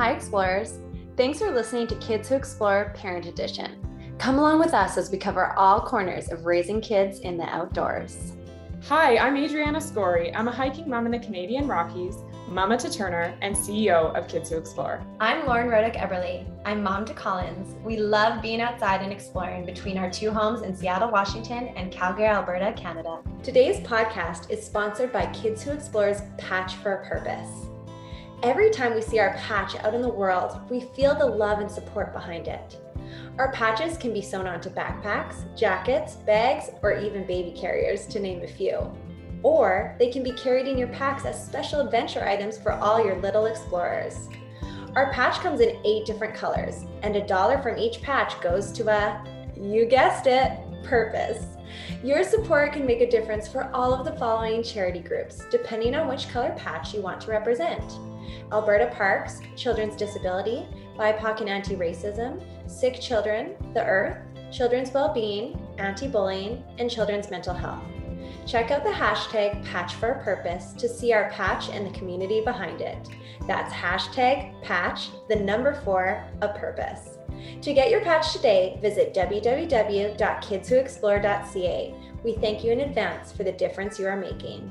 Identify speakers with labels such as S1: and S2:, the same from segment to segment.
S1: Hi, Explorers. Thanks for listening to Kids Who Explore Parent Edition. Come along with us as we cover all corners of raising kids in the outdoors.
S2: Hi, I'm Adriana Scory. I'm a hiking mom in the Canadian Rockies, mama to Turner, and CEO of Kids Who Explore.
S3: I'm Lauren Rodick Eberly. I'm mom to Collins. We love being outside and exploring between our two homes in Seattle, Washington, and Calgary, Alberta, Canada.
S1: Today's podcast is sponsored by Kids Who Explore's Patch for a Purpose. Every time we see our patch out in the world, we feel the love and support behind it. Our patches can be sewn onto backpacks, jackets, bags, or even baby carriers, to name a few. Or they can be carried in your packs as special adventure items for all your little explorers. Our patch comes in eight different colors, and a dollar from each patch goes to a, you guessed it, purpose. Your support can make a difference for all of the following charity groups, depending on which color patch you want to represent. Alberta Parks, Children's Disability, BIPOC and Anti Racism, Sick Children, The Earth, Children's Wellbeing, Anti Bullying, and Children's Mental Health. Check out the hashtag Patch for a Purpose to see our patch and the community behind it. That's hashtag patch, the number four, a purpose. To get your patch today, visit www.kidswhoexplore.ca. We thank you in advance for the difference you are making.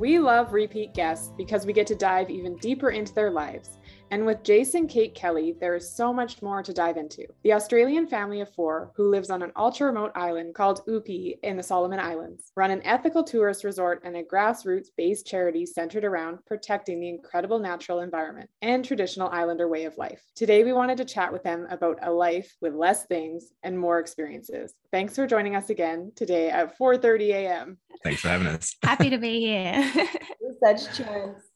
S2: We love repeat guests because we get to dive even deeper into their lives. And with Jason Kate Kelly, there is so much more to dive into. The Australian family of four, who lives on an ultra remote island called Uepi in the Solomon Islands, run an ethical tourist resort and a grassroots based charity centered around protecting the incredible natural environment and traditional islander way of life. Today, we wanted to chat with them about a life with less things and more experiences. Thanks for joining us again today at 4:30 a.m.
S4: Thanks for having us.
S5: Happy to be here.
S1: Such chance.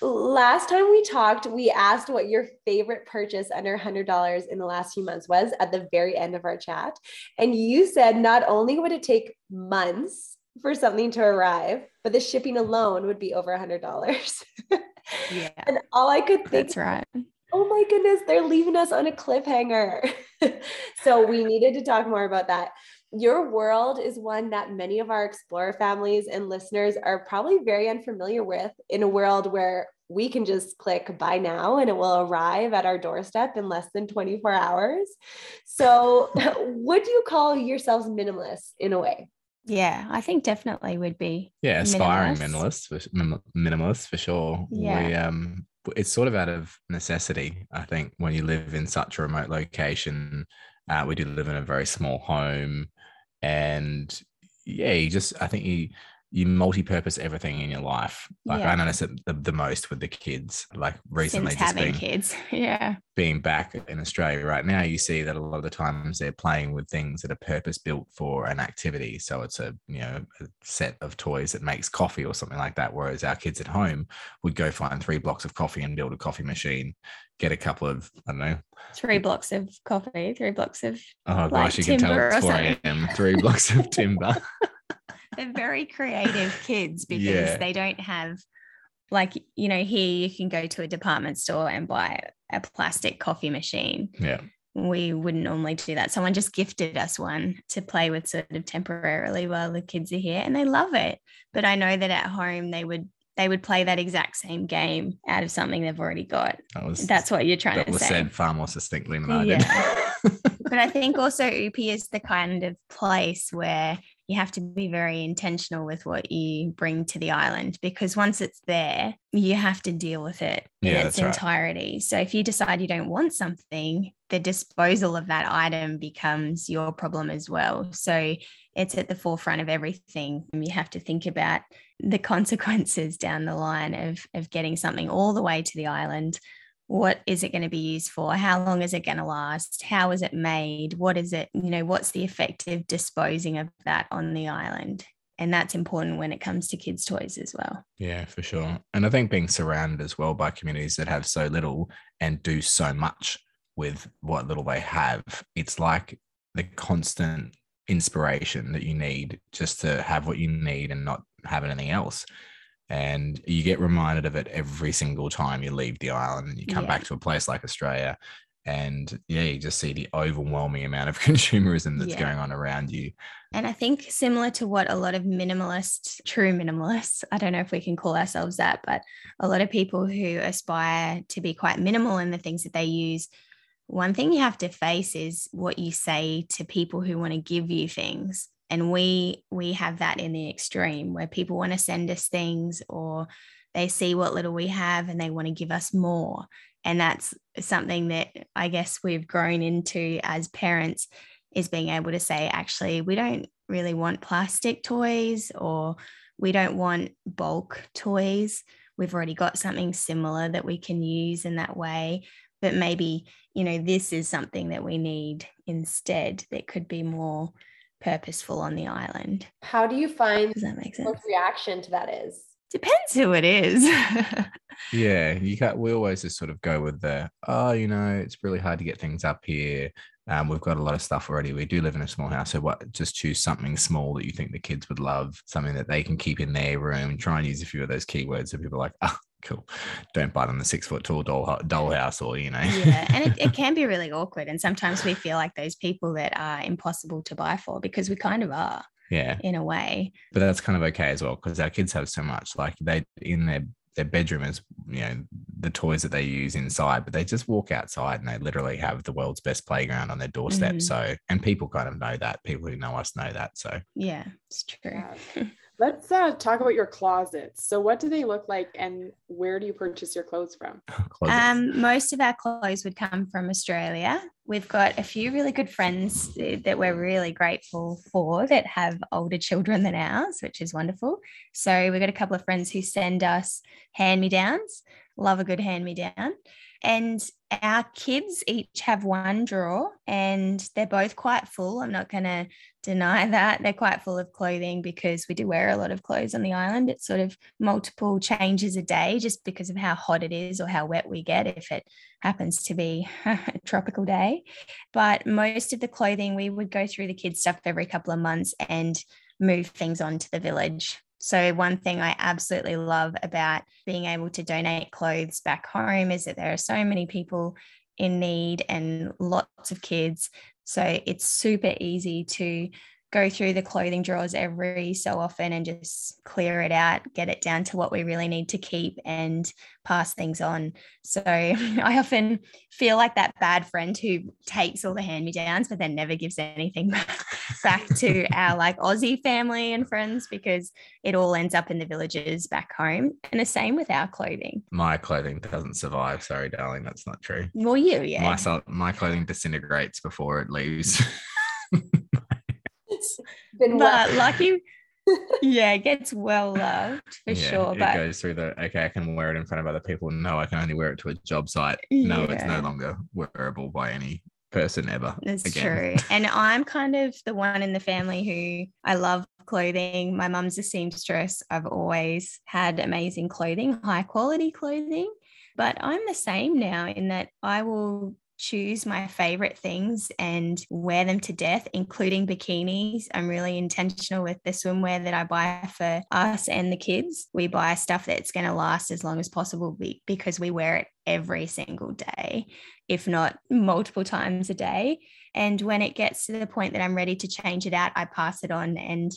S1: Last time we talked, we asked what your favorite purchase under $100 in the last few months was at the very end of our chat. And you said not only would it take months for something to arrive, but the shipping alone would be over $100.
S5: yeah.
S1: And all I could think
S5: That's right.
S1: oh my goodness, they're leaving us on a cliffhanger. so we needed to talk more about that. Your world is one that many of our Explorer families and listeners are probably very unfamiliar with in a world where we can just click buy now and it will arrive at our doorstep in less than 24 hours. So, would you call yourselves minimalists in a way?
S5: Yeah, I think definitely would be.
S4: Yeah, aspiring
S5: Minimalist.
S4: minimalist, for, minimalist for sure.
S5: Yeah.
S4: We um, it's sort of out of necessity. I think when you live in such a remote location, uh, we do live in a very small home, and yeah, you just I think you you multi-purpose everything in your life. Like
S5: Yeah.
S4: I notice it the, the most with the kids. Like recently,
S5: Since
S4: just
S5: having
S4: being
S5: kids. Yeah.
S4: being back in Australia right now, you see that a lot of the times they're playing with things that are purpose built for an activity. So it's a you know a set of toys that makes coffee or something like that. Whereas our kids at home would go find three blocks of coffee and build a coffee machine, get a couple of I don't know.
S5: Three blocks of coffee, three blocks of.
S4: Oh
S5: Like
S4: gosh, you can tell it's 4 a.m. Three blocks of timber.
S5: They're very creative kids because
S4: Yeah.
S5: they don't have, like, you know, here you can go to a department store and buy a plastic coffee machine.
S4: yeah,
S5: We wouldn't normally do that. Someone just gifted us one to play with sort of temporarily while the kids are here and they love it. But I know that at home they would they would play that exact same game out of something they've already got.
S4: that was
S5: That's what you're trying
S4: that
S5: to
S4: was
S5: say.
S4: said far more succinctly than I
S5: Yeah.
S4: did.
S5: But I think also Uepi is the kind of place where you have to be very intentional with what you bring to the island because once it's there, you have to deal with it in its
S4: that's right.
S5: entirety. So if you decide you don't want something, the disposal of that item becomes your problem as well. So it's at the forefront of everything. You have to think about the consequences down the line of, of getting something all the way to the island what is it going to be used for? How long is it going to last? How is it made? What is it you know what's the effective disposing of that on the island? And that's important when it comes to kids toys as well.
S4: Yeah, for sure. And I think being surrounded as well by communities that have so little and do so much with what little they have, it's like the constant inspiration that you need just to have what you need and not have anything else. And you get reminded of it every single time you leave the island and you come
S5: Yeah.
S4: back to a place like Australia. And yeah, you just see the overwhelming amount of consumerism that's
S5: Yeah.
S4: going on around you.
S5: And I think similar to what a lot of minimalists, true minimalists, I don't know if we can call ourselves that, but a lot of people who aspire to be quite minimal in the things that they use, one thing you have to face is what you say to people who want to give you things. And we we have that in the extreme where people want to send us things or they see what little we have and they want to give us more. And that's something that I guess we've grown into as parents is being able to say, actually, we don't really want plastic toys or we don't want bulk toys. We've already got something similar that we can use in that way. But maybe, you know, this is something that we need instead that could be more purposeful on the island.
S1: How do you find
S5: Does that make sense?
S1: what reaction to that is?
S5: Depends who it is.
S4: Yeah, you got. We always just sort of go with the, oh, you know, it's really hard to get things up here. Um, we've got a lot of stuff already. We do live in a small house, so what? Just choose something small that you think the kids would love, something that they can keep in their room. Try and use a few of those keywords so people are like, oh, cool. Don't buy them the six foot tall doll doll house, or you know.
S5: yeah and it, it can be really awkward and sometimes we feel like those people that are impossible to buy for because we kind of are
S4: yeah,
S5: in a way
S4: but that's kind of okay as well because our kids have so much. Like they in their their bedroom is you know the toys that they use inside, but they just walk outside and they literally have the world's best playground on their doorstep.
S5: Mhm.
S4: So and people kind of know that. People who know us know that. So
S5: yeah it's true
S2: Yeah. Let's uh, talk about your closets. So, what do they look like, and where do you purchase your clothes from?
S5: Um, most of our clothes would come from Australia. We've got a few really good friends that we're really grateful for that have older children than ours, which is wonderful. So we've got a couple of friends who send us hand me downs. Love a good hand me down. And our kids each have one drawer and they're both quite full. I'm not going to deny that. They're quite full of clothing because we do wear a lot of clothes on the island. It's sort of multiple changes a day just because of how hot it is or how wet we get if it happens to be a tropical day. But most of the clothing, we would go through the kids' stuff every couple of months and move things on to the village. So, one thing I absolutely love about being able to donate clothes back home is that there are so many people in need and lots of kids. So, it's super easy to go through the clothing drawers every so often and just clear it out, get it down to what we really need to keep and pass things on. So I often feel like that bad friend who takes all the hand me downs, but then never gives anything back to our like Aussie family and friends because it all ends up in the villages back home. And the same with our clothing.
S4: my clothing doesn't survive. Sorry, darling, that's not true.
S5: Well, you, yeah.
S4: My my clothing disintegrates before it leaves.
S1: It's been well.
S5: but lucky, yeah, it gets well loved for
S4: Yeah,
S5: sure.
S4: it
S5: But
S4: goes through the okay, I can wear it in front of other people. No, I can only wear it to a job site. No, it's no longer wearable by any person ever.
S5: That's
S4: again.
S5: true. And I'm kind of the one in the family who I love clothing. My mum's a seamstress. I've always had amazing clothing, high quality clothing. But I'm the same now in that I will choose my favorite things and wear them to death, including bikinis. I'm really intentional with the swimwear that I buy for us and the kids. We buy stuff that's going to last as long as possible because we wear it every single day, if not multiple times a day. And when it gets to the point that I'm ready to change it out, I pass it on. And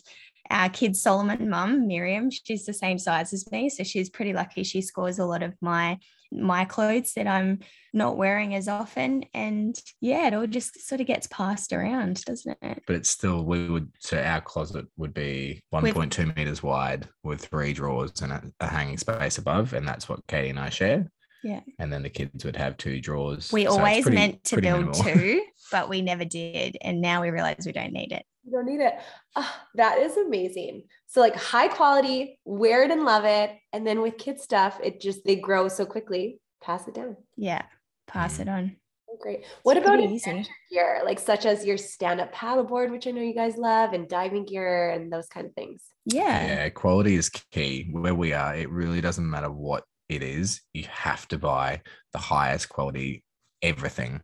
S5: our kid Solomon mum, Miriam, she's the same size as me. So she's pretty lucky. She scores a lot of my my clothes that I'm not wearing as often. And yeah, it all just sort of gets passed around, doesn't it?
S4: But it's still we would so our closet would be 1.2 meters wide with three drawers and a, a hanging space above, and that's what Katie and I share.
S5: Yeah.
S4: And then the kids would have two drawers.
S5: We
S4: So
S5: always
S4: pretty-
S5: meant to build
S4: minimal.
S5: two, but we never did. And now we realize we don't need it.
S1: You don't need it. Ah, that is amazing. So like high quality, wear it and love it. And then with kid stuff, it just they grow so quickly. Pass it down.
S5: Yeah. Pass it on.
S1: Oh, great. What about adventure gear, like such as your stand-up paddleboard, which I know you guys love, and diving gear and those kind of things?
S5: Yeah.
S4: Yeah, quality is key. Where we are, it really doesn't matter what it is. You have to buy the highest quality everything,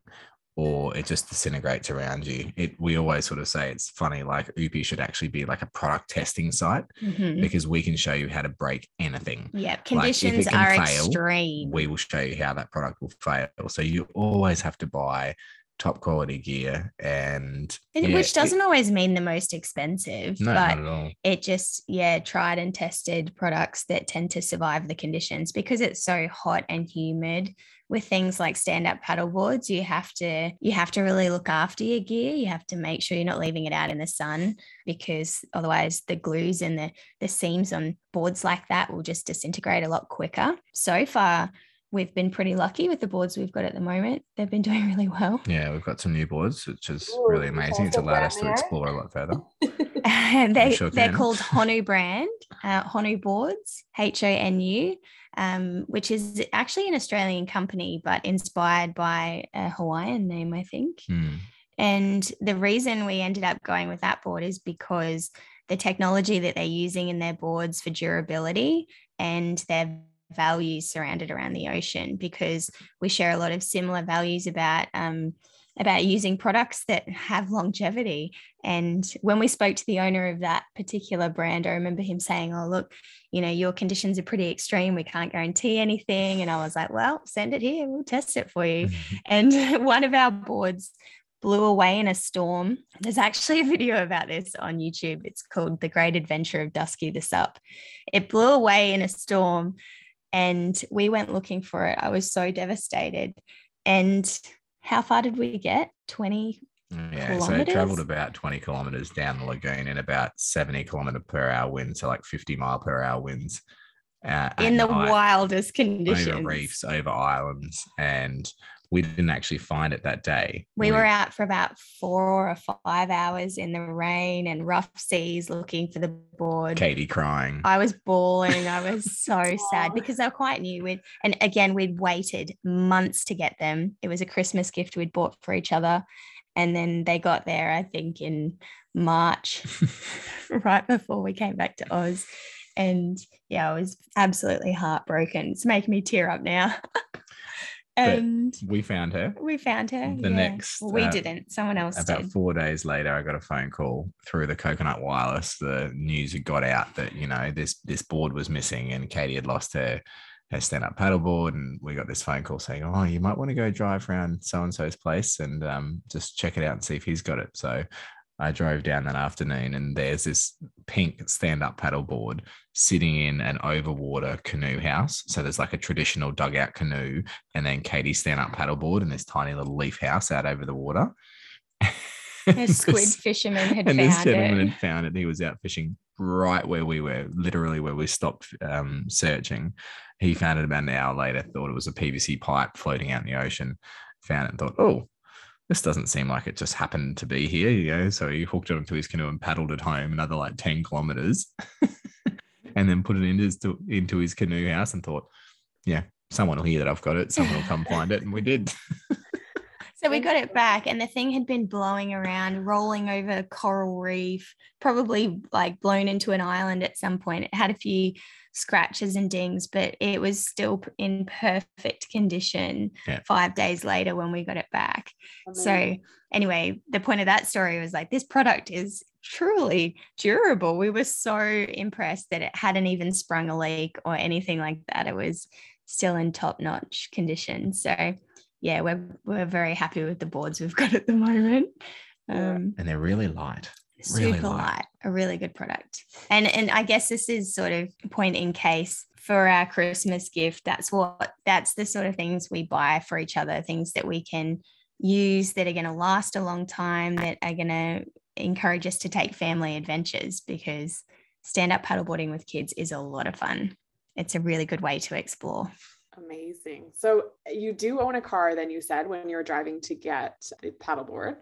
S4: or it just disintegrates around you. It we always sort of say it's funny, like Uepi should actually be like a product testing site
S5: Mhm.
S4: because we can show you how to break anything.
S5: Yeah, conditions
S4: can
S5: are
S4: fail,
S5: extreme.
S4: We will show you how that product will fail. So you always have to buy top quality gear and yeah,
S5: which doesn't always mean the most expensive,
S4: no,
S5: but
S4: not at all.
S5: it just yeah tried and tested products that tend to survive the conditions because it's so hot and humid. With things like stand up paddle boards you have to you have to really look after your gear. You have to make sure you're not leaving it out in the sun because otherwise the glues and the the seams on boards like that will just disintegrate a lot quicker. So far we've been pretty lucky with the boards we've got at the moment they've been doing really well
S4: Yeah, we've got some new boards, which is
S3: Ooh,
S4: really amazing. It's allowed us to explore a lot further.
S5: and they,
S4: sure
S5: they're called Honu brand, uh, Honu boards, H O N U, um, which is actually an Australian company, but inspired by a Hawaiian name, I think.
S4: Hmm.
S5: And the reason we ended up going with that board is because the technology that they're using in their boards for durability and their values surrounded around the ocean because we share a lot of similar values about um, about using products that have longevity and when we spoke to the owner of that particular brand i remember him saying oh look you know your conditions are pretty extreme we can't guarantee anything and i was like well send it here we'll test it for you and one of our boards blew away in a storm. There's actually a video about this on YouTube. It's called The Great Adventure of Dusky the Sup. It blew away in a storm and we went looking for it. I was so devastated. And how far did we get? 20.
S4: Yeah, so it traveled about 20 kilometers down the lagoon in about 70 kilometer per hour winds, so like 50 mile per hour winds. Uh,
S5: in the
S4: night,
S5: wildest conditions.
S4: over reefs, over islands, and we didn't actually find it that day.
S5: We were out for about four or five hours in the rain and rough seas looking for the board.
S4: Katie crying.
S5: I was bawling. I was so sad because they were quite new. We'd, and again, we'd waited months to get them. It was a Christmas gift we'd bought for each other. And then they got there, I think, in March, right before we came back to Oz. And yeah, I was absolutely heartbroken. It's making me tear up now. and
S4: we found her.
S5: we found her.
S4: The
S5: yeah.
S4: next,
S5: Well, we
S4: uh,
S5: didn't. Someone else
S4: About
S5: did.
S4: four days later, I got a phone call through the Coconut Wireless. The news had got out that you know this this board was missing, and Katie had lost her her stand up paddleboard, and we got this phone call saying, "Oh, you might want to go drive around so and so's place and um, just check it out and see if he's got it." So I drove down that afternoon, and there's this pink stand up paddleboard sitting in an overwater canoe house. So there's like a traditional dugout canoe, and then Katie's stand up paddleboard in this tiny little leaf house out over the water.
S5: A squid fisherman had
S4: and this
S5: found
S4: gentleman
S5: it.
S4: had found it. He was out fishing right where we were, literally where we stopped um, searching. He found it about an hour later, thought it was a PVC pipe floating out in the ocean, found it and thought, oh, this doesn't seem like it just happened to be here, you know. So he hooked it onto his canoe and paddled it home another like 10 kilometers and then put it into his, into his canoe house and thought, yeah, someone will hear that I've got it. Someone will come find it. And we did.
S5: So we got it back, and the thing had been blowing around, rolling over coral reef, probably like blown into an island at some point. It had a few scratches and dings, but it was still in perfect condition
S4: Yeah.
S5: five days later when we got it back. So, anyway, the point of that story was like this product is truly durable. We were so impressed that it hadn't even sprung a leak or anything like that. It was still in top notch condition. So, yeah, we're we're very happy with the boards we've got at the moment. Um,
S4: And they're really light.
S5: Super
S4: Really
S5: light.
S4: light.
S5: a really good product. And and I guess this is sort of point in case for our Christmas gift. That's what that's the sort of things we buy for each other, things that we can use that are going to last a long time, that are going to encourage us to take family adventures because stand up paddleboarding with kids is a lot of fun. It's a really good way to explore.
S2: Amazing. So you do own a car, then you said when you're driving to get the paddleboard.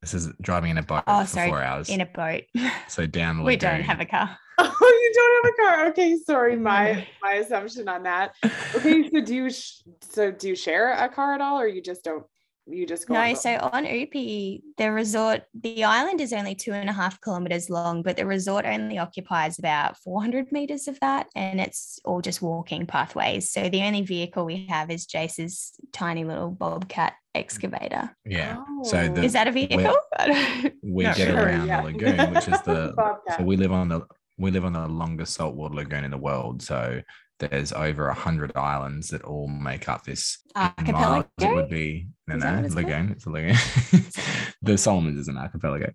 S4: This is driving in a boat
S5: Oh,
S4: for
S5: sorry,
S4: four hours.
S5: In a boat.
S4: so down the
S5: we don't have a car.
S2: Oh, you don't have a car. Okay, sorry, my my assumption on that. Okay, so do you sh- so do you share a car at all, or you just don't? You just go
S5: No,
S2: on
S5: so on Uepi, the resort, the island is only two and a half kilometers long, but the resort only occupies about 400 meters of that, and it's all just walking pathways. So the only vehicle we have is Jace's tiny little bobcat excavator.
S4: Yeah. So oh. the,
S5: is that a vehicle?
S4: We
S5: not
S4: get
S5: sure.
S4: around
S2: yeah.
S4: the lagoon, which is the so we live on the we live on the longest saltwater lagoon in the world. So there's over a hundred islands that all make up this miles, It
S5: Archipelago?
S4: would be no no
S5: it's
S4: lagoon. It's a lagoon. the Solomons is an archipelago.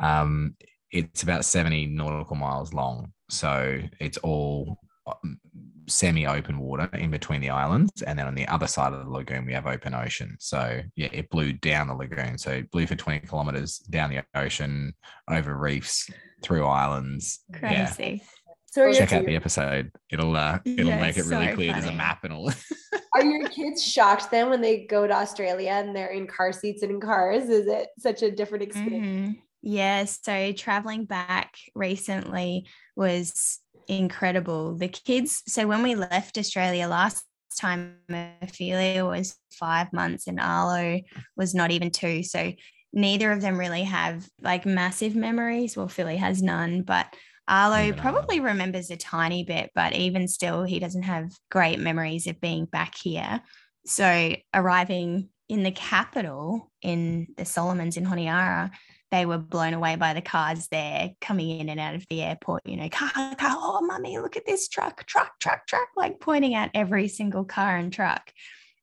S4: Um, it's about seventy nautical miles long. So it's all semi-open water in between the islands and then on the other side of the lagoon we have open ocean so yeah it blew down the lagoon so it blew for 20 kilometers down the ocean over reefs through islands yeah
S5: Crazy.
S1: So
S4: check out the episode it'll uh it'll
S5: Yeah,
S4: make it really
S5: so
S4: clear there's a map and all
S1: are your kids shocked then when they go to Australia and they're in car seats and in cars? Is it such a different experience?
S5: Mhm. Yeah, so traveling back recently was incredible. The kids, so when we left Australia last time, Ophelia was five months and Arlo was not even two. So neither of them really have like massive memories. Well, Philly has none, but Arlo
S4: Arlo.
S5: probably remembers a tiny bit, but even still, he doesn't have great memories of being back here. So arriving in the capital in the Solomons in Honiara, they were blown away by the cars there coming in and out of the airport. You know, car, car, oh, mummy, look at this truck, truck, truck, truck, like pointing at every single car and truck.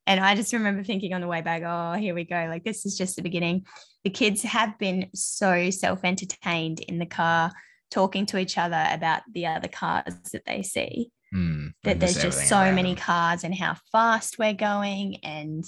S5: And I just remember thinking on the way back, oh, here we go. Like, this is just the beginning. The kids have been so self entertained in the car, talking to each other about the other cars that they see.
S4: Hmm,
S5: that there's just so
S4: around
S5: many cars and how fast we're going and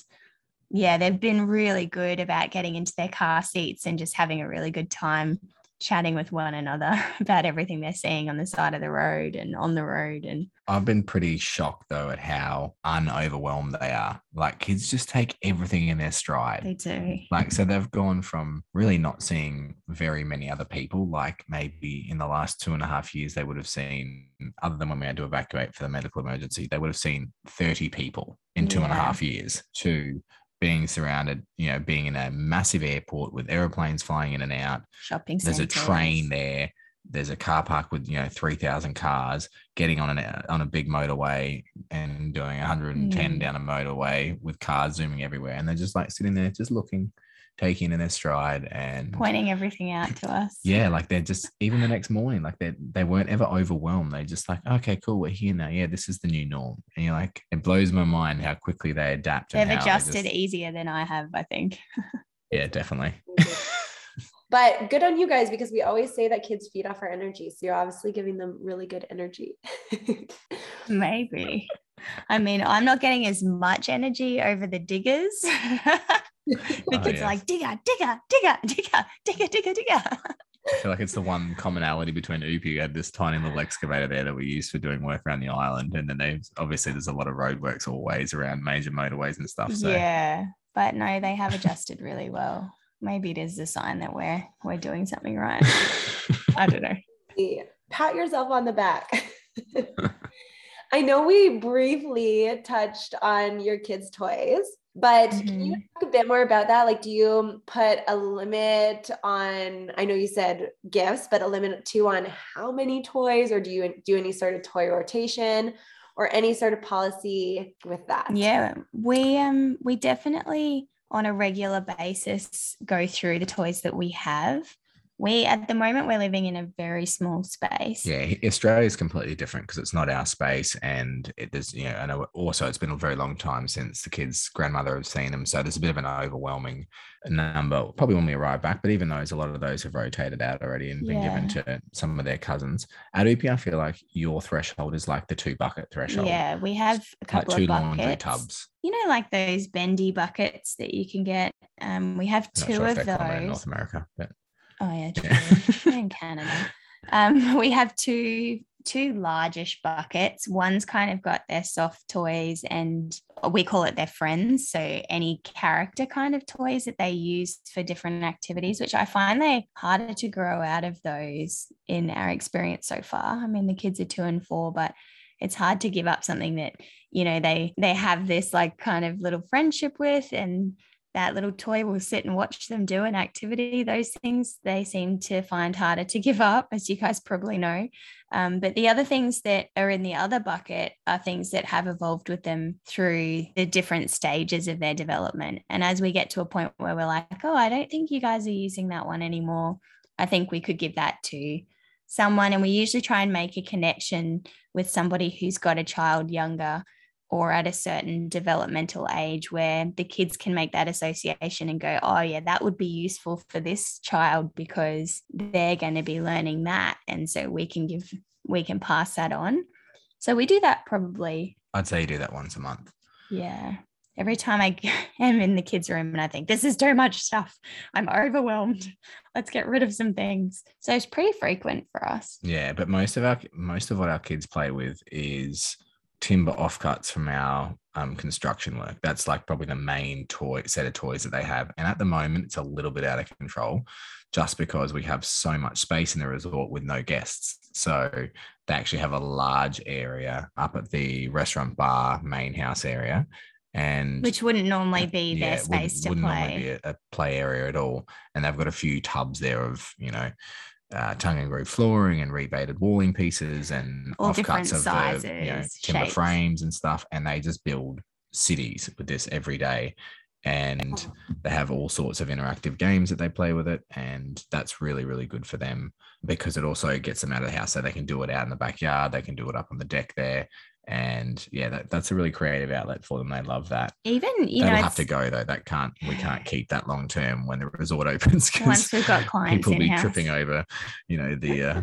S5: yeah they've been really good about getting into their car seats and just having a really good time chatting with one another about everything they're seeing on the side of the road and on the road and
S4: I've been pretty shocked though at how unoverwhelmed they are. Like kids just take everything in their stride.
S5: they do
S4: Like, so they've gone from really not seeing very many other people. Like, maybe in the last two and a half years, they would have seen, other than when we had to evacuate for the medical emergency, they would have seen 30 people in two and a half years to being surrounded, you know, being in a massive airport with airplanes flying in and out.
S5: shopping
S4: There's a train there. There's a car park with you know three thousand cars getting on an on a big motorway and doing 110
S5: Mm.
S4: down a motorway with cars zooming everywhere, and they're just like sitting there, just looking, taking in their stride, and
S5: pointing everything out to us
S4: yeah, like they're just even the next morning, like they they weren't ever overwhelmed. They just like, okay, cool, we're here now. Yeah, this is the new norm, and you're like, it blows my mind how quickly they adapt.
S5: they've
S4: how they
S5: adjusted
S4: just-
S5: easier than i have i think
S4: yeah, definitely.
S1: But good on you guys because we always say that kids feed off our energy. So you're obviously giving them really good energy.
S5: maybe i mean i'm not getting as much energy over the diggers the
S4: Oh,
S5: kids
S4: yeah.
S5: are like digger digger digger digger digger digger digger
S4: I feel like it's the one commonality between Uepi. We had this tiny little excavator there that we used for doing work around the island, and then they obviously there's a lot of roadworks always around major motorways and stuff. So
S5: Yeah, but no, they have adjusted really well. Maybe it is a sign that we're we're doing something right. I don't know.
S1: Pat yourself on the back. I know we briefly touched on your kids' toys, but can you talk a bit more about that? Like, do you put a limit on? I know you said gifts, but a limit too on how many toys, or do you do any sort of toy rotation? Or any sort of policy with that?
S5: Yeah, we um we definitely on a regular basis go through the toys that we have. We at the moment we're living in a very small space.
S4: yeah, Australia is completely different because it's not our space, and it is you know, I know also it's been a very long time since the kids' grandmother have seen them, so there's a bit of an overwhelming number. Probably when we arrive back, but even those, a lot of those have rotated out already and been given to some of their cousins. At Uepi, I feel like your threshold is like the two bucket threshold.
S5: Yeah, we have a
S4: like
S5: couple
S4: two
S5: of
S4: laundry
S5: buckets.
S4: tubs.
S5: You know, like those bendy buckets that you can get. Um, we have two
S4: sure
S5: of
S4: they're in
S5: those.
S4: North America, but
S5: Oh
S4: yeah,
S5: true. in Canada. Um, we have two two largish buckets. One's kind of got their soft toys and we call it their friends. So any character kind of toys that they use for different activities, which I find they harder to grow out of those in our experience so far. I mean, the kids are two and four, but it's hard to give up something that, you know, they they have this like kind of little friendship with and that little toy will sit and watch them do an activity. Those things they seem to find harder to give up, as you guys probably know. Um, but the other things that are in the other bucket are things that have evolved with them through the different stages of their development. And as we get to a point where we're like, oh, I don't think you guys are using that one anymore, I think we could give that to someone. And we usually try and make a connection with somebody who's got a child younger or at a certain developmental age where the kids can make that association and go, oh, yeah, that would be useful for this child because they're going to be learning that. And so we can give, we can pass that on. So we do that probably.
S4: I'd say you do that once a month.
S5: Yeah. Every time I am in the kids' room and I think, this is too much stuff, I'm overwhelmed. Let's get rid of some things. So it's pretty frequent for us.
S4: Yeah. But most of our, most of what our kids play with is, timber offcuts from our um, construction work. That's like probably the main toy set of toys that they have. And at the moment, it's a little bit out of control just because we have so much space in the resort with no guests. So they actually have a large area up at the restaurant bar main house area. And
S5: which wouldn't normally be yeah, their space
S4: wouldn't,
S5: to
S4: wouldn't
S5: play.
S4: Normally be a, a play area at all. And they've got a few tubs there of, you know, uh, tongue and groove flooring and rebated walling pieces and
S5: All
S4: offcuts of
S5: sizes,
S4: the you know, timber
S5: shapes.
S4: frames and stuff. And they just build cities with this every day. And they have all sorts of interactive games that they play with it. And that's really, really good for them because it also gets them out of the house. So they can do it out in the backyard, they can do it up on the deck there. And yeah, that, that's a really creative outlet for them. They love that.
S5: Even, you
S4: That'll
S5: know,
S4: have to go though. That can't we can't keep that long term when the resort opens
S5: once we've got clients
S4: people be tripping over, you know, the uh,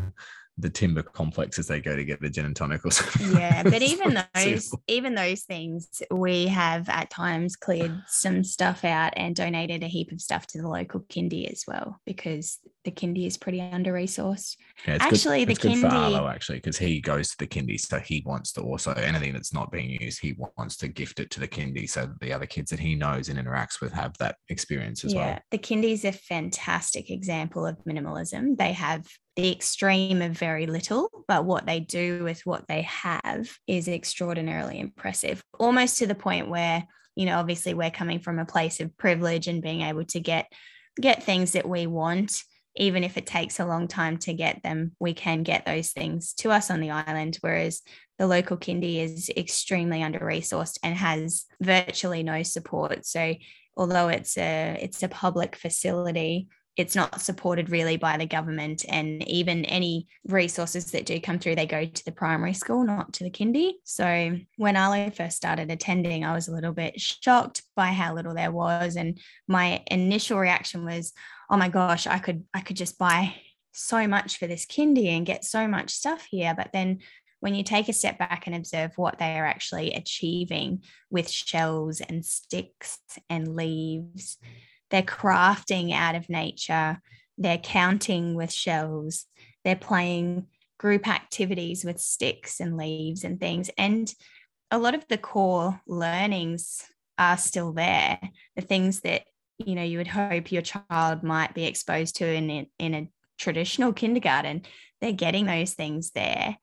S4: the timber complex as they go to get the gin and tonic or something.
S5: yeah but even those even those things we have at times cleared some stuff out and donated a heap of stuff to the local kindy as well because the kindy is pretty under resourced
S4: Yeah,
S5: Actually,
S4: good,
S5: the
S4: good for
S5: kindy-
S4: Arlo actually because he goes to the kindy, so he wants to also anything that's not being used, he wants to gift it to the kindy so that the other kids that he knows and interacts with have that experience as well. Yeah.
S5: The kindy is a fantastic example of minimalism they have the extreme of very little but what they do with what they have is extraordinarily impressive almost to the point where you know obviously we're coming from a place of privilege and being able to get get things that we want. Even if it takes a long time to get them we can get those things to us on the island whereas the local kindy is extremely under resourced and has virtually no support. So although it's a it's a public facility it's not supported really by the government and even any resources that do come through they go to the primary school not to the kindy so when arlo first started attending i was a little bit shocked by how little there was and my initial reaction was oh my gosh i could i could just buy so much for this kindy and get so much stuff here. But then when you take a step back and observe what they are actually achieving with shells and sticks and leaves they're crafting out of nature, they're counting with shells, they're playing group activities with sticks and leaves and things. And a lot of the core learnings are still there. The things that you know you would hope your child might be exposed to in in a traditional kindergarten, they're getting those things there,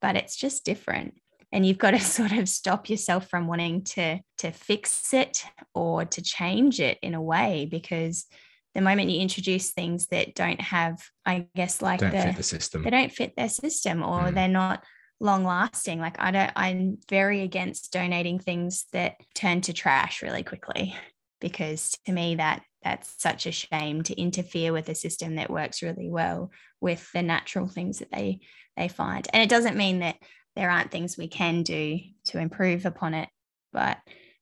S5: but it's just different and you've got to sort of stop yourself from wanting to to fix it or to change it in a way because the moment you introduce things that don't have i guess like
S4: Don't
S5: the,
S4: fit the system.
S5: they don't fit their system or
S4: Mm.
S5: they're not long lasting like i don't i'm very against donating things that turn to trash really quickly because to me that that's such a shame to interfere with a system that works really well with the natural things that they they find and it doesn't mean that there aren't things we can do to improve upon it but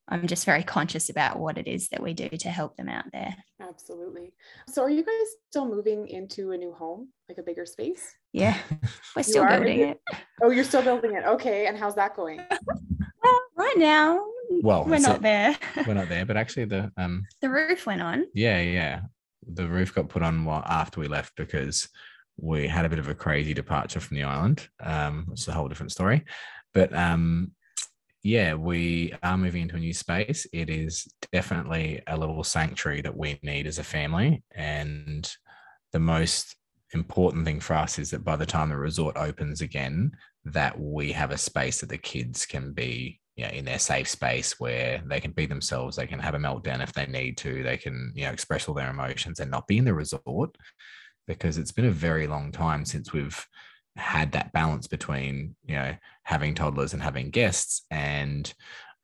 S5: i'm just very conscious about what it is that we do to help them out there
S2: Absolutely. So are you guys still moving into a new home, like a bigger space?
S5: yeah we're still
S2: are?
S5: building it
S2: Oh, you're still building it. Okay. And how's that going?
S5: well right now
S4: Well,
S5: we're
S4: it's
S5: not
S4: a-
S5: there
S4: We're not there, but actually the um
S5: the roof went on
S4: yeah, yeah. The roof got put on while after we left because we had a bit of a crazy departure from the island. Um, it's a whole different story. But um yeah, we are moving into a new space. It is definitely a little sanctuary that we need as a family. And the most important thing for us is that by the time the resort opens again, that we have a space that the kids can be you know, in their safe space where they can be themselves, they can have a meltdown if they need to, they can, you know, express all their emotions and not be in the resort because it's been a very long time since we've had that balance between, you know, having toddlers and having guests. And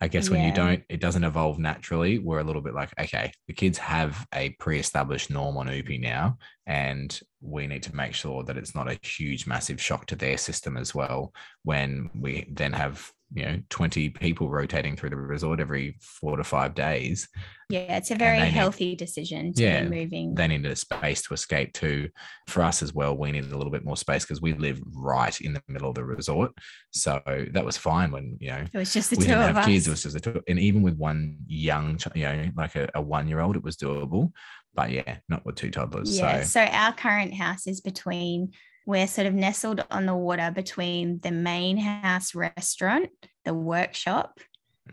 S4: I guess when you don't, it doesn't evolve naturally. We're a little bit like, okay, the kids have a pre-established norm on Uepi now, and we need to make sure that it's not a huge, massive shock to their system as well. When we then have, you know, 20 people rotating through the resort every four to five days,
S5: Yeah, it's a very
S4: they need-
S5: healthy decision to
S4: Yeah,
S5: be moving.
S4: they needed a space to escape to. For us as well, we needed a little bit more space because we live right in the middle of the resort. So that was fine when, you know,
S5: it was just the
S4: we
S5: two
S4: didn't
S5: of
S4: have
S5: us.
S4: kids. It was just a two, and even with one young, you know, like a, a one year old, it was doable. But yeah, not with two toddlers.
S5: Yeah.
S4: So
S5: So our current house is between, we're sort of nestled on the water between the main house restaurant, the workshop,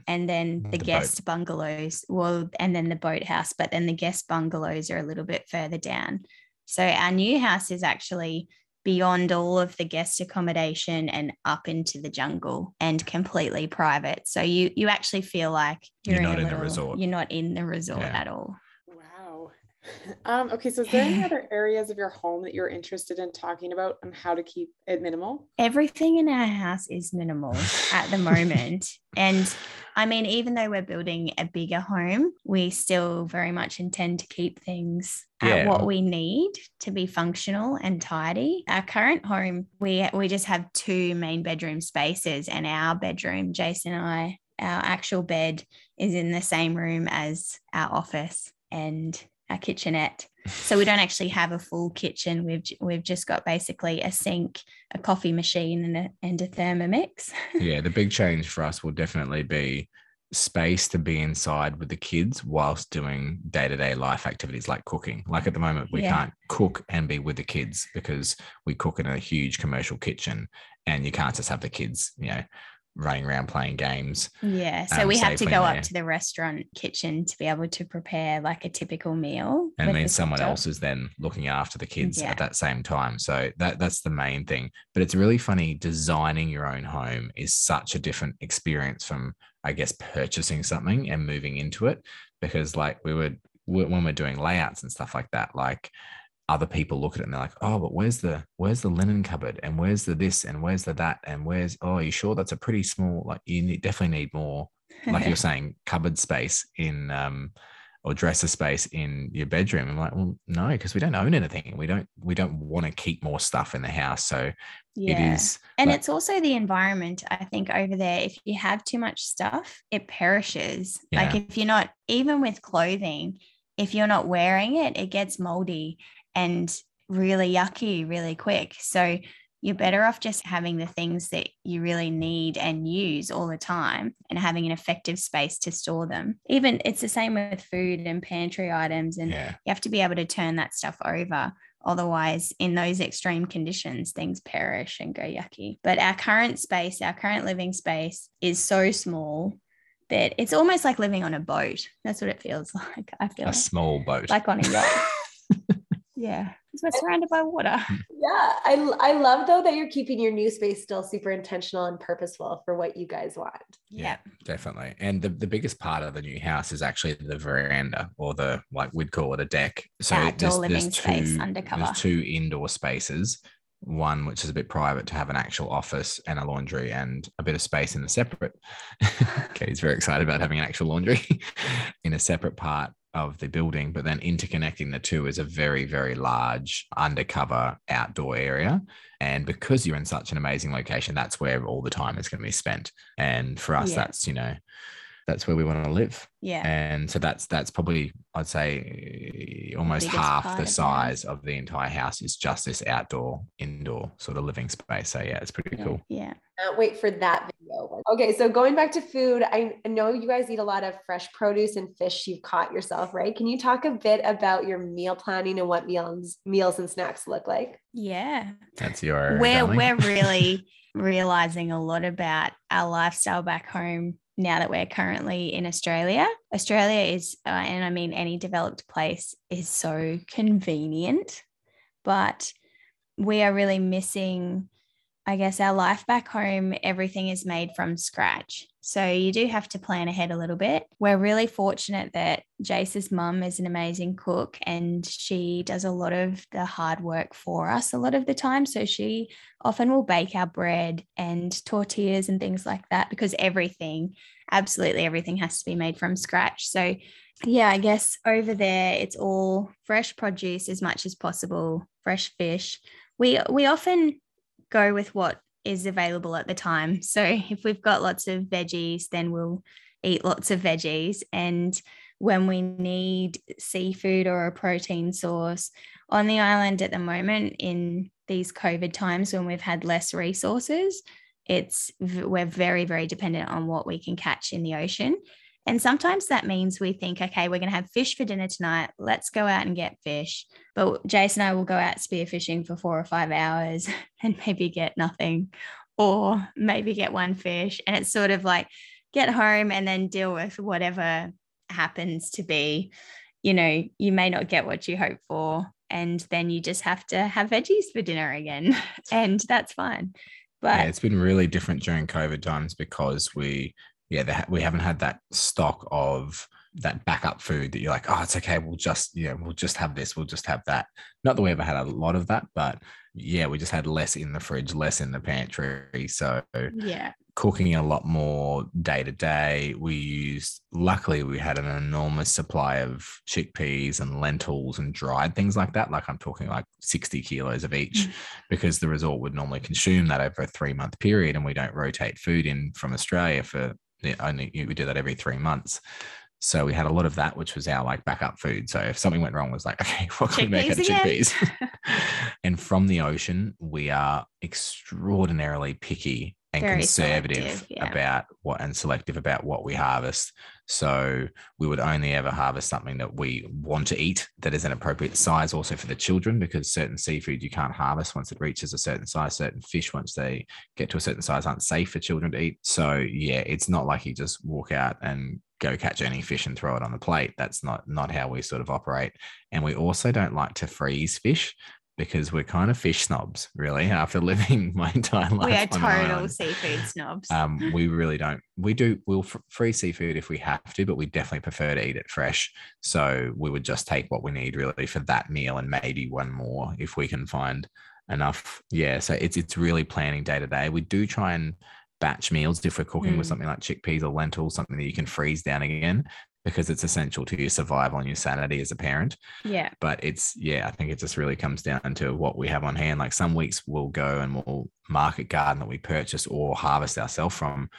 S5: and then the,
S4: The boat.
S5: guest bungalows. Well, and then the boathouse, but then the guest bungalows are a little bit further down. So our new house is actually beyond all of the guest accommodation and up into the jungle and completely private. So you you actually feel like
S4: You're
S5: you're,
S4: not
S5: a
S4: in the resort.
S5: You're not in the resort
S4: Yeah.
S5: at all.
S2: Wow. Um, okay, so is there any other areas of your home that you're interested in talking about on how to keep it minimal?
S5: everything in our house is minimal at the moment. and I mean, even though we're building a bigger home, we still very much intend to keep things at what we need to be functional and tidy. Our current home, we we just have two main bedroom spaces, and our bedroom, Jason and I, our actual bed is in the same room as our office and our kitchenette. So we don't actually have a full kitchen. We've we've just got basically a sink, a coffee machine, and a and a Thermomix.
S4: yeah, the big change for us will definitely be space to be inside with the kids whilst doing day-to-day life activities like cooking like at the moment we
S5: Yeah.
S4: can't cook and be with the kids because we cook in a huge commercial kitchen and you can't just have the kids you know running around playing games
S5: Yeah. So
S4: Um,
S5: we have to go up to the restaurant kitchen to be able to prepare like a typical meal.
S4: and then someone
S5: stuff.
S4: else is then looking after the kids
S5: Yeah.
S4: at that same time so that that's the main thing but it's really funny designing your own home is such a different experience from i guess purchasing something and moving into it because like we would when we're doing layouts and stuff like that like other people look at it and they're like oh but where's the where's the linen cupboard? And where's the this? And where's the that? And where's oh are you sure? That's a pretty small like you need, definitely need more like you're saying cupboard space in um or dresser space in your bedroom. I'm like well no because we don't own anything. We don't we don't want to keep more stuff in the house. So
S5: yeah.
S4: it is
S5: And
S4: like-
S5: it's also the environment. I think over there, if you have too much stuff, it perishes. Like if you're not, even with clothing, if you're not wearing it, it gets moldy and really yucky really quick. So you're better off just having the things that you really need and use all the time and having an effective space to store them. Even it's the same with food and pantry items and
S4: yeah
S5: you have to be able to turn that stuff over. Otherwise, in those extreme conditions, things perish and go yucky. But our current space, our current living space is so small that it's almost like living on a boat. That's what it feels like. I feel
S4: a
S5: like,
S4: small boat
S5: like on a yacht. yeah, because we're surrounded by water.
S1: Yeah, I, I love though that you're keeping your new space still super intentional and purposeful for what you guys want.
S4: yeah definitely and the, the biggest part of the new house is actually the veranda or the like we'd call it a deck so
S5: Outdoor living space
S4: two,
S5: undercover.
S4: there's two indoor spaces one which is a bit private to have an actual office and a laundry and a bit of space in the separate Katie's very excited about having an actual laundry in a separate part of the building but then interconnecting the two is a very very large undercover outdoor area and because you're in such an amazing location that's where all the time is going to be spent and for us
S5: Yeah.
S4: that's you know that's where we want to live
S5: Yeah.
S4: and so that's that's probably i'd say eh, almost
S5: biggest
S4: half
S5: part
S4: the
S5: of the
S4: size of the entire house is just this outdoor indoor sort of living space so yeah it's pretty
S5: yeah.
S4: cool
S5: Yeah.
S1: Can't wait for that video. Okay, so going back to food, I know you guys eat a lot of fresh produce and fish you've caught yourself, right? Can you talk a bit about your meal planning and what meals meals and snacks look like?
S5: Yeah.
S4: that's your
S5: we're
S4: darling.
S5: we're really realizing a lot about our lifestyle back home now that we're currently in Australia. Australia is, uh, and I mean any developed place, is so convenient, but we are really missing. I guess our life back home, everything is made from scratch. So you do have to plan ahead a little bit. We're really fortunate that Jace's mum is an amazing cook and she does a lot of the hard work for us a lot of the time. So she often will bake our bread and tortillas and things like that because everything, absolutely everything has to be made from scratch. So yeah, I guess over there it's all fresh produce as much as possible, fresh fish. We we often go with what is available at the time. So if we've got lots of veggies, then we'll eat lots of veggies. And when we need seafood or a protein source on the island at the moment in these COVID times when we've had less resources, it's we're very, very dependent on what we can catch in the ocean. And sometimes that means we think, okay, we're going to have fish for dinner tonight. Let's go out and get fish. But Jason and I will go out spearfishing for four or five hours and maybe get nothing, or maybe get one fish. And it's sort of like get home and then deal with whatever happens to be. You know, you may not get what you hope for. And then you just have to have veggies for dinner again. and that's fine. But
S4: yeah, it's been really different during COVID times because we yeah, we haven't had that stock of that backup food that you're like, oh, it's okay. We'll just, you know, we'll just have this. We'll just have that. Not that we ever had a lot of that, but yeah, we just had less in the fridge, less in the pantry. So
S5: yeah,
S4: cooking a lot more day to day. We used, luckily, we had an enormous supply of chickpeas and lentils and dried things like that. Like I'm talking like 60 kilos of each mm. because the resort would normally consume that over a three month period. And we don't rotate food in from Australia for only we do that every three months. So we had a lot of that, which was our like backup food. So if something went wrong, was like, okay, what can we make out of chickpeas? and from the ocean, we are extraordinarily picky and Very conservative yeah. about what and selective about what we harvest. So we would only ever harvest something that we want to eat that is an appropriate size also for the children because certain seafood you can't harvest once it reaches a certain size. Certain fish, once they get to a certain size, aren't safe for children to eat. So yeah, it's not like you just walk out and go catch any fish and throw it on the plate. That's not not how we sort of operate. And we also don't like to freeze fish because we're kind of fish snobs, really. After living my entire life,
S5: we are total island, seafood snobs.
S4: Um, we really don't. We do. We'll f- free seafood if we have to, but we definitely prefer to eat it fresh. So we would just take what we need really for that meal, and maybe one more if we can find enough. Yeah. So it's it's really planning day to day. We do try and batch meals if we're cooking mm. with something like chickpeas or lentils, something that you can freeze down again because it's essential to your survival and your sanity as a parent.
S5: Yeah.
S4: But it's, yeah, I think it just really comes down to what we have on hand. Like some weeks we'll go and we'll market garden that we purchase or harvest ourselves from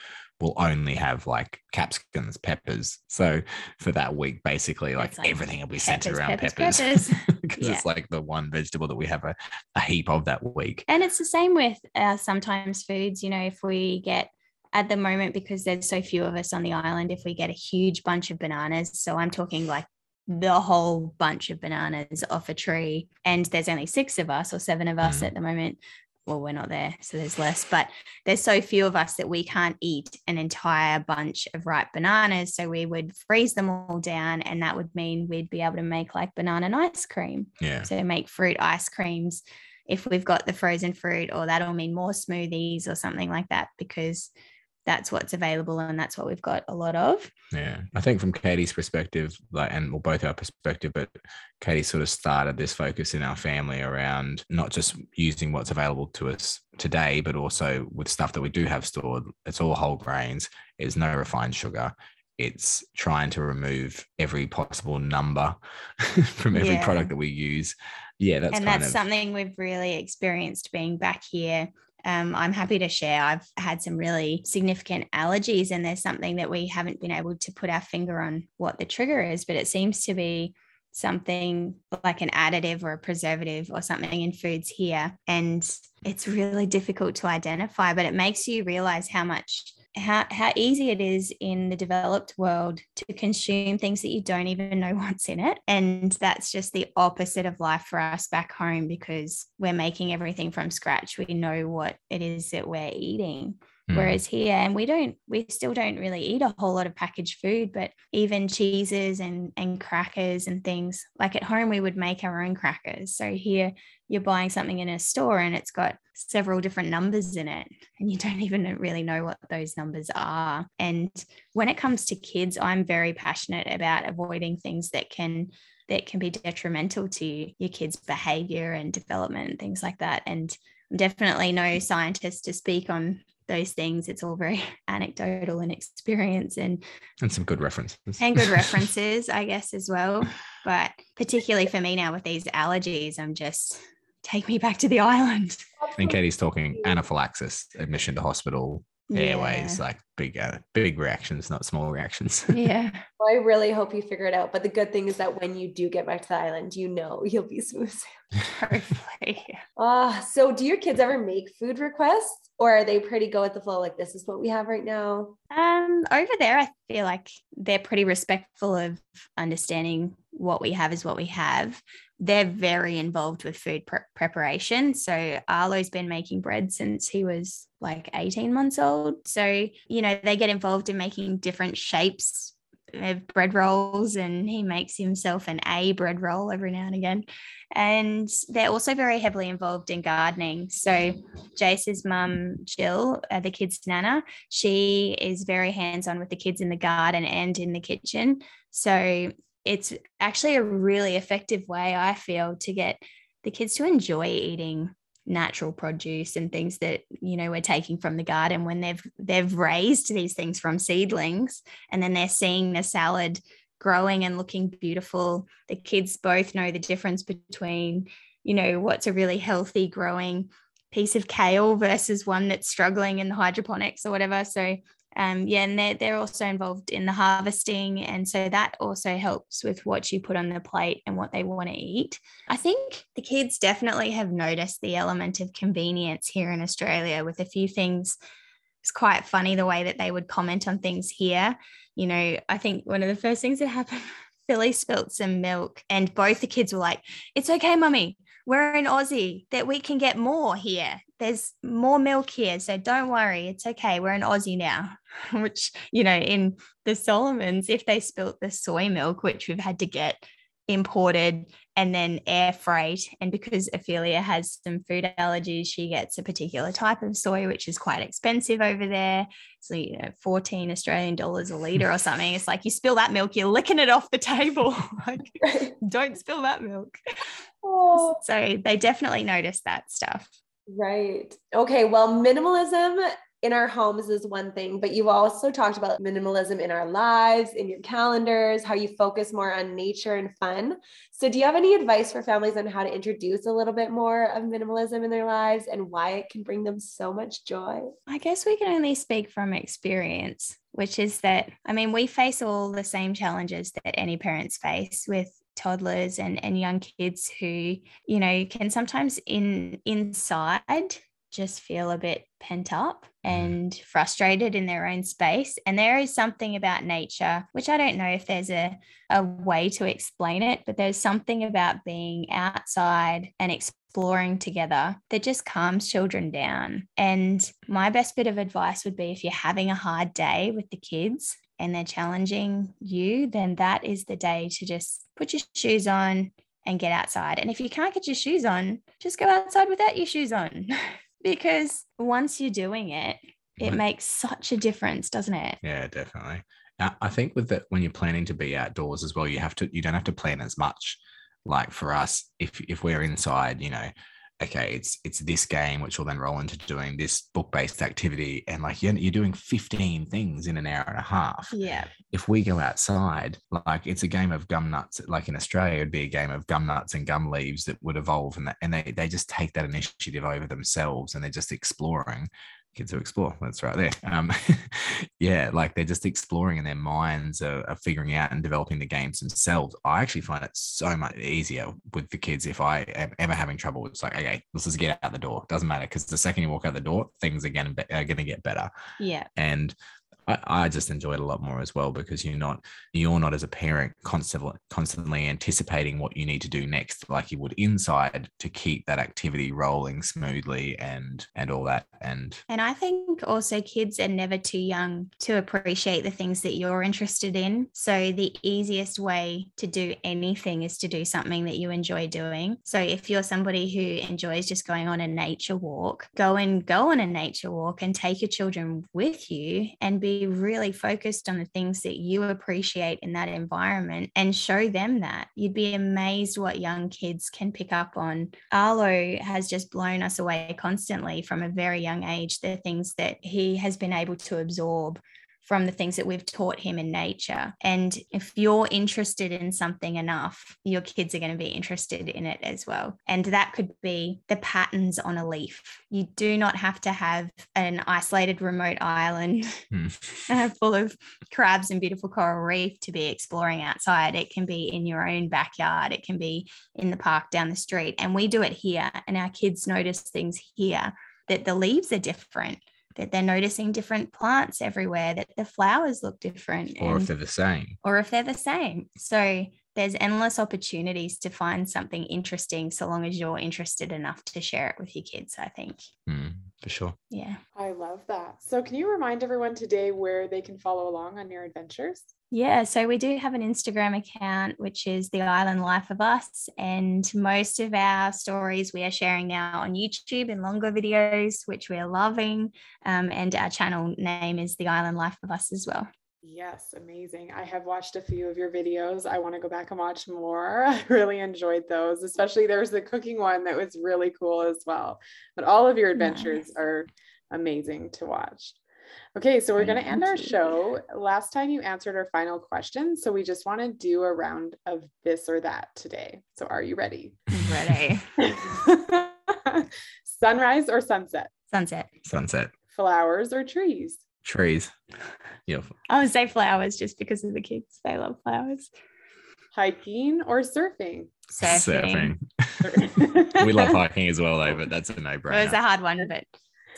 S4: will only have like capsicums, peppers. So for that week, basically, like, like everything will be centered around peppers because yeah. it's like the one vegetable that we have a, a heap of that week.
S5: And it's the same with uh, sometimes foods. You know, if we get at the moment because there's so few of us on the island if we get a huge bunch of bananas so i'm talking like the whole bunch of bananas off a tree and there's only six of us or seven of us mm. at the moment. Well we're not there so there's less but there's so few of us that we can't eat an entire bunch of ripe bananas so we would freeze them all down and that would mean we'd be able to make like banana and ice cream.
S4: Yeah.
S5: So make fruit ice creams if we've got the frozen fruit or that'll mean more smoothies or something like that because that's what's available and that's what we've got a lot of.
S4: Yeah. I think from Katie's perspective, like and well, both our perspective, but Katie sort of started this focus in our family around not just using what's available to us today, but also with stuff that we do have stored. It's all whole grains, it's no refined sugar. It's trying to remove every possible number from every yeah. product that we use. Yeah, that's
S5: and that's of, something we've really experienced being back here um, I'm happy to share. I've had some really significant allergies, and there's something that we haven't been able to put our finger on what the trigger is, but it seems to be something like an additive or a preservative or something in foods here. And it's really difficult to identify, but it makes you realize how much how, how easy it is in the developed world to consume things that you don't even know what's in it. And that's just the opposite of life for us back home because we're making everything from scratch. We know what it is that we're eating.
S4: Mm.
S5: Whereas here, and we don't, we still don't really eat a whole lot of packaged food, but even cheeses and and crackers and things like at home, we would make our own crackers. So here, you're buying something in a store and it's got several different numbers in it, and you don't even really know what those numbers are. And when it comes to kids, I'm very passionate about avoiding things that can that can be detrimental to your kids' behavior and development and things like that. And definitely no scientist to speak on those things. It's all very anecdotal and experience and
S4: and some good references.
S5: and good references, I guess, as well. But particularly for me now with these allergies, I'm just take me back to the island.
S4: and Katie's talking anaphylaxis, admission to hospital, airways, like big, uh, big reactions, not small reactions.
S5: Yeah.
S1: Well, I really hope you figure it out. But the good thing is that when you do get back to the island, you know you'll be smooth.
S5: Hopefully.
S1: Ah, so do your kids ever make food requests or are they pretty go with the flow? Like this is what we have right now.
S5: Um, over there, I feel like they're pretty respectful of understanding what we have is what we have. They're very involved with food pre- preparation. So Arlo's been making bread since he was like 18 months old. So, you know, they get involved in making different shapes of bread rolls and he makes himself an A bread roll every now and again. And they're also very heavily involved in gardening. So Jace's mum, Jill, uh, the kids' nana, she is very hands on with the kids in the garden and in the kitchen. So it's actually a really effective way, I feel, to get the kids to enjoy eating natural produce and things that you know we're taking from the garden when they've they've raised these things from seedlings and then they're seeing the salad growing and looking beautiful. The kids both know the difference between you know what's a really healthy growing piece of kale versus one that's struggling in the hydroponics or whatever. So um, yeah, and they're, they're also involved in the harvesting. And so that also helps with what you put on the plate and what they want to eat. I think the kids definitely have noticed the element of convenience here in Australia with a few things. It's quite funny the way that they would comment on things here. You know, I think one of the first things that happened, Philly spilt some milk, and both the kids were like, It's okay, mummy. We're in Aussie, that we can get more here. There's more milk here. So don't worry. It's okay. We're in Aussie now. which you know in the solomons if they spilt the soy milk which we've had to get imported and then air freight and because ophelia has some food allergies she gets a particular type of soy which is quite expensive over there so you know 14 australian dollars a liter or something it's like you spill that milk you're licking it off the table like don't spill that milk
S1: Oh.
S5: so they definitely notice that stuff
S1: Right. Okay. Well, minimalism in our homes is one thing, but you've also talked about minimalism in our lives, in your calendars, how you focus more on nature and fun. So, do you have any advice for families on how to introduce a little bit more of minimalism in their lives and why it can bring them so much joy?
S5: I guess we can only speak from experience, which is that, I mean, we face all the same challenges that any parents face with toddlers and, and young kids who, you know, can sometimes in inside just feel a bit pent up mm. and frustrated in their own space. And there is something about nature, which I don't know if there's a, a way to explain it, but there's something about being outside and exploring together that just calms children down. And my best bit of advice would be if you're having a hard day with the kids and they're challenging you, then that is the day to just put your shoes on and get outside. And if you can't get your shoes on, just go outside without your shoes on. because once you're doing it, it
S4: Right.
S5: makes such a difference, doesn't it?
S4: Yeah, definitely. Uh, I think with that, when you're planning to be outdoors as well, you have to you don't have to plan as much. Like for us, if if we're inside, you know, okay, it's it's this game which will then roll into doing this book based activity, and like you're, you're doing 15 things in an hour and a half.
S5: Yeah.
S4: If we go outside, like it's a game of gum nuts. Like in Australia, it'd be a game of gum nuts and gum leaves that would evolve, and that, and they they just take that initiative over themselves, and they're just exploring kids who explore that's right there. Um yeah like they're just exploring and their minds are, are figuring out and developing the games themselves. I actually find it so much easier with the kids if i am ever having trouble. It's like okay let's just get out the door. Doesn't matter because the second you walk out the door things are going to are going to get better.
S5: Yeah.
S4: and I, I just enjoy it a lot more as well because you're not you're not as a parent constantly constantly anticipating what you need to do next like you would inside to keep that activity rolling smoothly and and all that and
S5: and I think also kids are never too young to appreciate the things that you're interested in. So the easiest way to do anything is to do something that you enjoy doing. So if you're somebody who enjoys just going on a nature walk, go and go on a nature walk and take your children with you and be really focused on the things that you appreciate in that environment and show them that. You'd be amazed what young kids can pick up on. Arlo has just blown us away constantly from a very young age. The things that he has been able to absorb from the things that we've taught him in nature. And if you're interested in something enough, your kids are going to be interested in it as well. And that could be the patterns on a leaf. You do not have to have an isolated remote island
S4: mm.
S5: full of crabs and beautiful coral reef to be exploring outside. It can be in your own backyard, it can be in the park down the street. And we do it here, and our kids notice things here that the leaves are different that they're noticing different plants everywhere, that the flowers look different.
S4: Or
S5: and,
S4: if they're the same.
S5: Or if they're the same. So there's endless opportunities to find something interesting so long as you're interested enough to share it with your kids, I think.
S4: Mm, for sure.
S5: Yeah.
S2: I love that. So, can you remind everyone today where they can follow along on your adventures?
S5: Yeah, so we do have an Instagram account, which is The Island Life of Us. And most of our stories we are sharing now on YouTube in longer videos, which we are loving. Um, and our channel name is The Island Life of Us as well.
S2: Yes, amazing. I have watched a few of your videos. I want to go back and watch more. I really enjoyed those, especially there's the cooking one that was really cool as well. But all of your adventures nice. are amazing to watch. Okay, so we're going to end our show. Last time you answered our final question, so we just want to do a round of this or that today. So are you ready?
S5: Ready.
S2: Sunrise or sunset?
S5: Sunset.
S4: Sunset.
S2: Flowers or trees?
S4: Trees. Yeah.
S5: I would say flowers just because of the kids. They love flowers.
S2: Hiking or surfing?
S5: Surfing.
S4: surfing. we love hiking as well, though, but that's a no-brainer.
S5: It was a hard one, but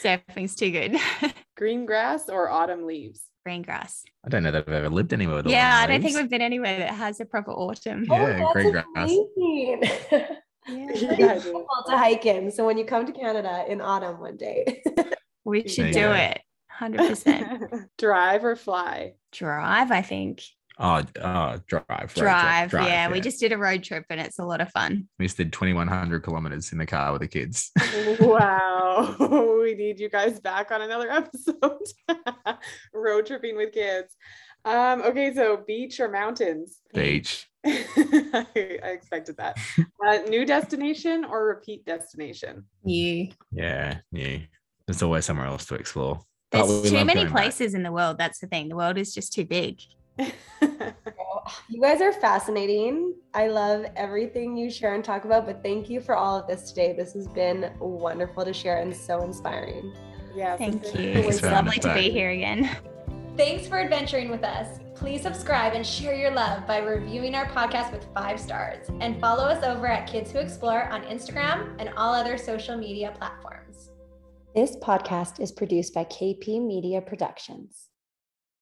S5: surfing's too good.
S2: Green grass or autumn leaves?
S5: Green grass.
S4: I don't know that I've ever lived anywhere with
S5: Yeah, I don't think we've been anywhere that has a proper autumn.
S4: Yeah,
S1: oh,
S4: green grass.
S1: yeah.
S2: Yeah.
S1: to hike in. So when you come to Canada in autumn one day,
S5: we should do it. 100%.
S2: Drive or fly?
S5: Drive, I think.
S4: Oh, oh drive,
S5: drive, drive. yeah. yeah. We just did a road trip and it's a lot of fun.
S4: We just did 2,100 kilometers in the car with the kids.
S2: wow. we need you guys back on another episode. road tripping with kids. Um, okay, so beach or mountains?
S4: Beach.
S2: I, I expected that. Uh, new destination or repeat destination?
S5: New.
S4: Yeah, new. There's always somewhere else to explore.
S5: There's too many places back. in the world. That's the thing. The world is just too big.
S1: you guys are fascinating. I love everything you share and talk about, but thank you for all of this today. This has been wonderful to share and so inspiring.
S2: Yeah,
S5: thank you. It's lovely to be here again.
S3: Thanks for adventuring with us. Please subscribe and share your love by reviewing our podcast with five stars and follow us over at Kids Who Explore on Instagram and all other social media platforms.
S1: This podcast is produced by KP Media Productions.